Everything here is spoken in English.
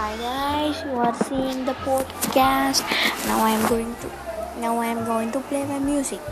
Hi guys, you are seeing the podcast. Now I am going to now I am going to play my music.